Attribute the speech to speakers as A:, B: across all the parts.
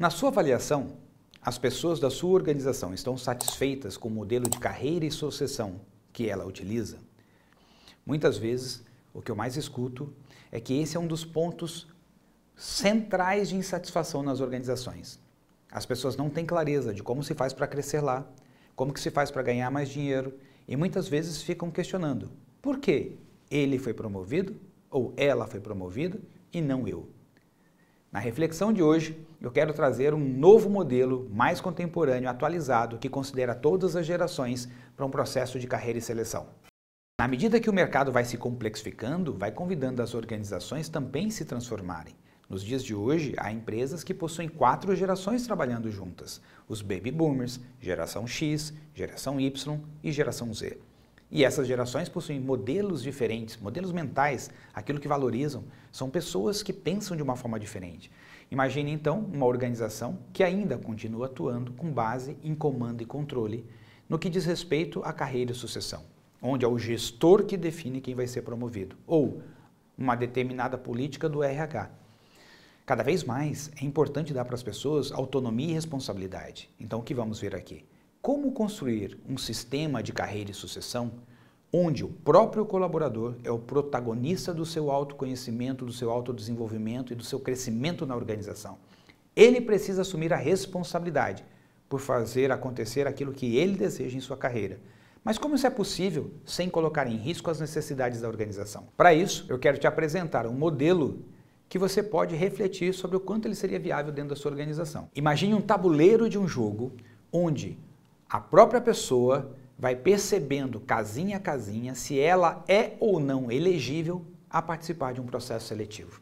A: Na sua avaliação, as pessoas da sua organização estão satisfeitas com o modelo de carreira e sucessão que ela utiliza? Muitas vezes, o que eu mais escuto é que esse é um dos pontos centrais de insatisfação nas organizações. As pessoas não têm clareza de como se faz para crescer lá, como que se faz para ganhar mais dinheiro e muitas vezes ficam questionando por que ele foi promovido ou ela foi promovida e não eu. Na reflexão de hoje, eu quero trazer um novo modelo mais contemporâneo, atualizado, que considera todas as gerações para um processo de carreira e seleção. Na medida que o mercado vai se complexificando, vai convidando as organizações também se transformarem. Nos dias de hoje, há empresas que possuem quatro gerações trabalhando juntas: os baby boomers, geração X, geração Y e geração Z. E essas gerações possuem modelos diferentes, modelos mentais, aquilo que valorizam, são pessoas que pensam de uma forma diferente. Imagine então uma organização que ainda continua atuando com base em comando e controle no que diz respeito à carreira e sucessão, onde é o gestor que define quem vai ser promovido, ou uma determinada política do RH. Cada vez mais é importante dar para as pessoas autonomia e responsabilidade. Então, o que vamos ver aqui? Como construir um sistema de carreira e sucessão onde o próprio colaborador é o protagonista do seu autoconhecimento, do seu autodesenvolvimento e do seu crescimento na organização. Ele precisa assumir a responsabilidade por fazer acontecer aquilo que ele deseja em sua carreira. Mas como isso é possível sem colocar em risco as necessidades da organização? Para isso, eu quero te apresentar um modelo que você pode refletir sobre o quanto ele seria viável dentro da sua organização. Imagine um tabuleiro de um jogo onde a própria pessoa vai percebendo casinha a casinha se ela é ou não elegível a participar de um processo seletivo.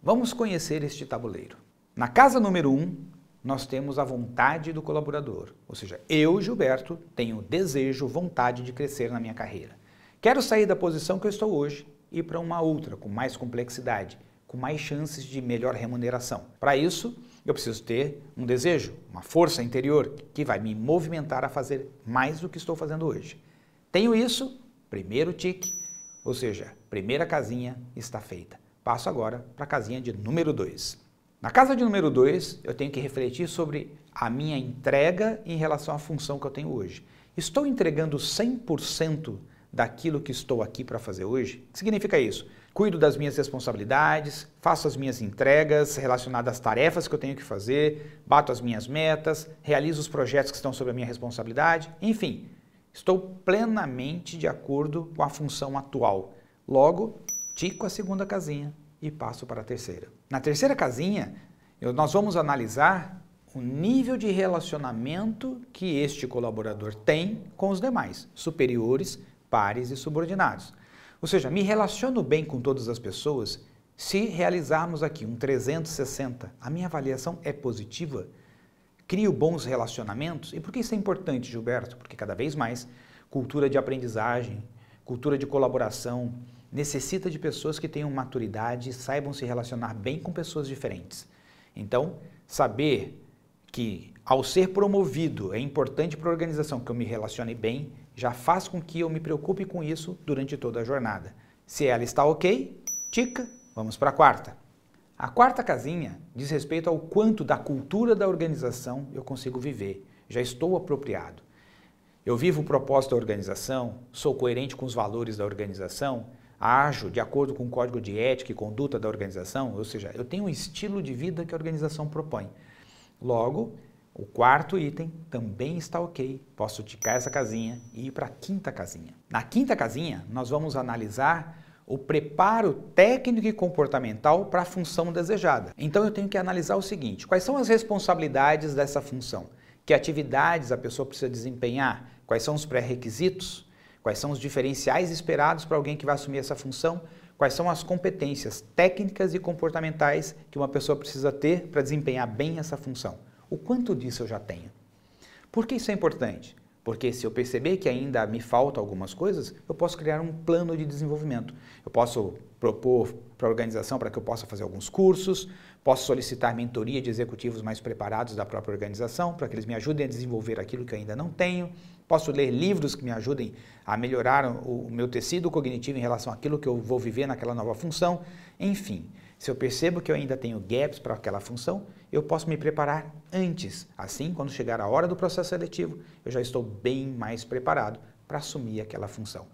A: Vamos conhecer este tabuleiro. Na casa número 1, um, nós temos a vontade do colaborador, ou seja, eu, Gilberto, tenho desejo, vontade de crescer na minha carreira. Quero sair da posição que eu estou hoje e ir para uma outra, com mais complexidade, com mais chances de melhor remuneração. Para isso, eu preciso ter um desejo, uma força interior que vai me movimentar a fazer mais do que estou fazendo hoje. Tenho isso, primeiro tique, ou seja, primeira casinha está feita. Passo agora para a casinha de número 2. Na casa de número 2, eu tenho que refletir sobre a minha entrega em relação à função que eu tenho hoje. Estou entregando 100% daquilo que estou aqui para fazer hoje? O que significa isso? Cuido das minhas responsabilidades, faço as minhas entregas relacionadas às tarefas que eu tenho que fazer, bato as minhas metas, realizo os projetos que estão sob a minha responsabilidade, enfim, estou plenamente de acordo com a função atual. Logo, tico a segunda casinha e passo para a terceira. Na terceira casinha, nós vamos analisar o nível de relacionamento que este colaborador tem com os demais, superiores, pares e subordinados. Ou seja, me relaciono bem com todas as pessoas se realizarmos aqui um 360. A minha avaliação é positiva. Crio bons relacionamentos. E por que isso é importante, Gilberto? Porque cada vez mais cultura de aprendizagem, cultura de colaboração, necessita de pessoas que tenham maturidade e saibam se relacionar bem com pessoas diferentes. Então, saber que ao ser promovido é importante para a organização que eu me relacione bem já faz com que eu me preocupe com isso durante toda a jornada. Se ela está ok, tica, vamos para a quarta. A quarta casinha diz respeito ao quanto da cultura da organização eu consigo viver. Já estou apropriado. Eu vivo o propósito da organização, sou coerente com os valores da organização, ajo de acordo com o código de ética e conduta da organização, ou seja, eu tenho um estilo de vida que a organização propõe. Logo, o quarto item também está ok. Posso ticar essa casinha e ir para a quinta casinha. Na quinta casinha, nós vamos analisar o preparo técnico e comportamental para a função desejada. Então eu tenho que analisar o seguinte: quais são as responsabilidades dessa função? Que atividades a pessoa precisa desempenhar? Quais são os pré-requisitos? Quais são os diferenciais esperados para alguém que vai assumir essa função? Quais são as competências técnicas e comportamentais que uma pessoa precisa ter para desempenhar bem essa função? O quanto disso eu já tenho? Por que isso é importante? Porque se eu perceber que ainda me faltam algumas coisas, eu posso criar um plano de desenvolvimento. Eu posso propor para a organização para que eu possa fazer alguns cursos, posso solicitar mentoria de executivos mais preparados da própria organização para que eles me ajudem a desenvolver aquilo que eu ainda não tenho. Posso ler livros que me ajudem a melhorar o meu tecido cognitivo em relação àquilo que eu vou viver naquela nova função. Enfim, Se eu percebo que eu ainda tenho gaps para aquela função, eu posso me preparar antes. Assim, quando chegar a hora do processo seletivo, eu já estou bem mais preparado para assumir aquela função.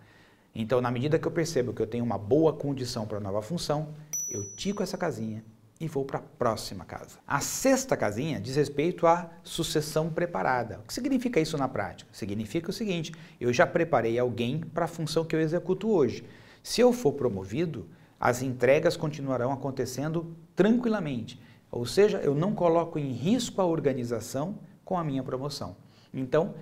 A: Então, na medida que eu percebo que eu tenho uma boa condição para a nova função, eu tico essa casinha e vou para a próxima casa. A sexta casinha diz respeito à sucessão preparada. O que significa isso na prática? Significa o seguinte: eu já preparei alguém para a função que eu executo hoje. Se eu for promovido, as entregas continuarão acontecendo tranquilamente. Ou seja, eu não coloco em risco a organização com a minha promoção. Então,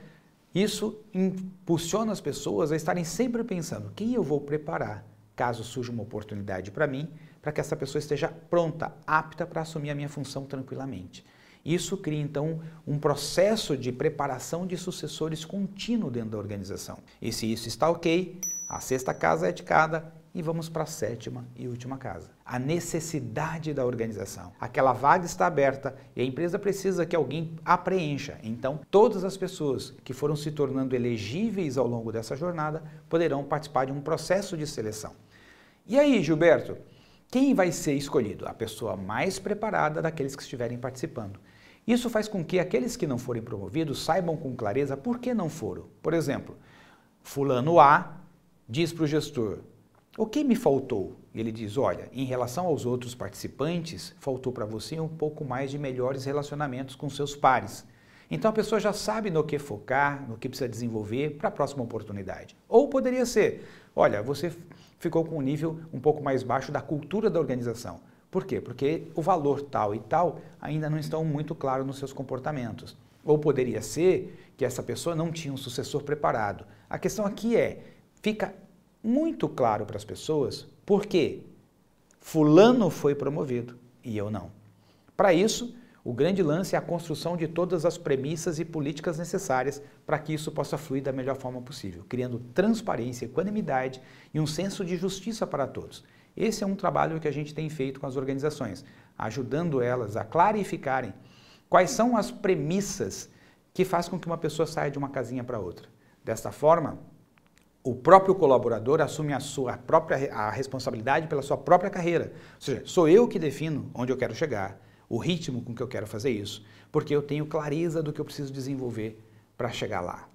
A: isso impulsiona as pessoas a estarem sempre pensando quem eu vou preparar caso surja uma oportunidade para mim, para que essa pessoa esteja pronta, apta para assumir a minha função tranquilamente. Isso cria então um processo de preparação de sucessores contínuo dentro da organização. E se isso está ok, a sexta casa é cada e vamos para a sétima e última casa. A necessidade da organização. Aquela vaga está aberta e a empresa precisa que alguém a preencha. Então, todas as pessoas que foram se tornando elegíveis ao longo dessa jornada poderão participar de um processo de seleção. E aí, Gilberto, quem vai ser escolhido? A pessoa mais preparada daqueles que estiverem participando. Isso faz com que aqueles que não forem promovidos saibam com clareza por que não foram. Por exemplo, Fulano A diz para o gestor: o que me faltou? Ele diz: olha, em relação aos outros participantes, faltou para você um pouco mais de melhores relacionamentos com seus pares. Então a pessoa já sabe no que focar, no que precisa desenvolver para a próxima oportunidade. Ou poderia ser: olha, você ficou com um nível um pouco mais baixo da cultura da organização. Por quê? Porque o valor tal e tal ainda não estão muito claros nos seus comportamentos. Ou poderia ser que essa pessoa não tinha um sucessor preparado. A questão aqui é: fica muito claro para as pessoas por que Fulano foi promovido e eu não. Para isso, o grande lance é a construção de todas as premissas e políticas necessárias para que isso possa fluir da melhor forma possível, criando transparência, equanimidade e um senso de justiça para todos. Esse é um trabalho que a gente tem feito com as organizações, ajudando elas a clarificarem quais são as premissas que fazem com que uma pessoa saia de uma casinha para outra. Desta forma, o próprio colaborador assume a sua própria a responsabilidade pela sua própria carreira. Ou seja, sou eu que defino onde eu quero chegar, o ritmo com que eu quero fazer isso, porque eu tenho clareza do que eu preciso desenvolver para chegar lá.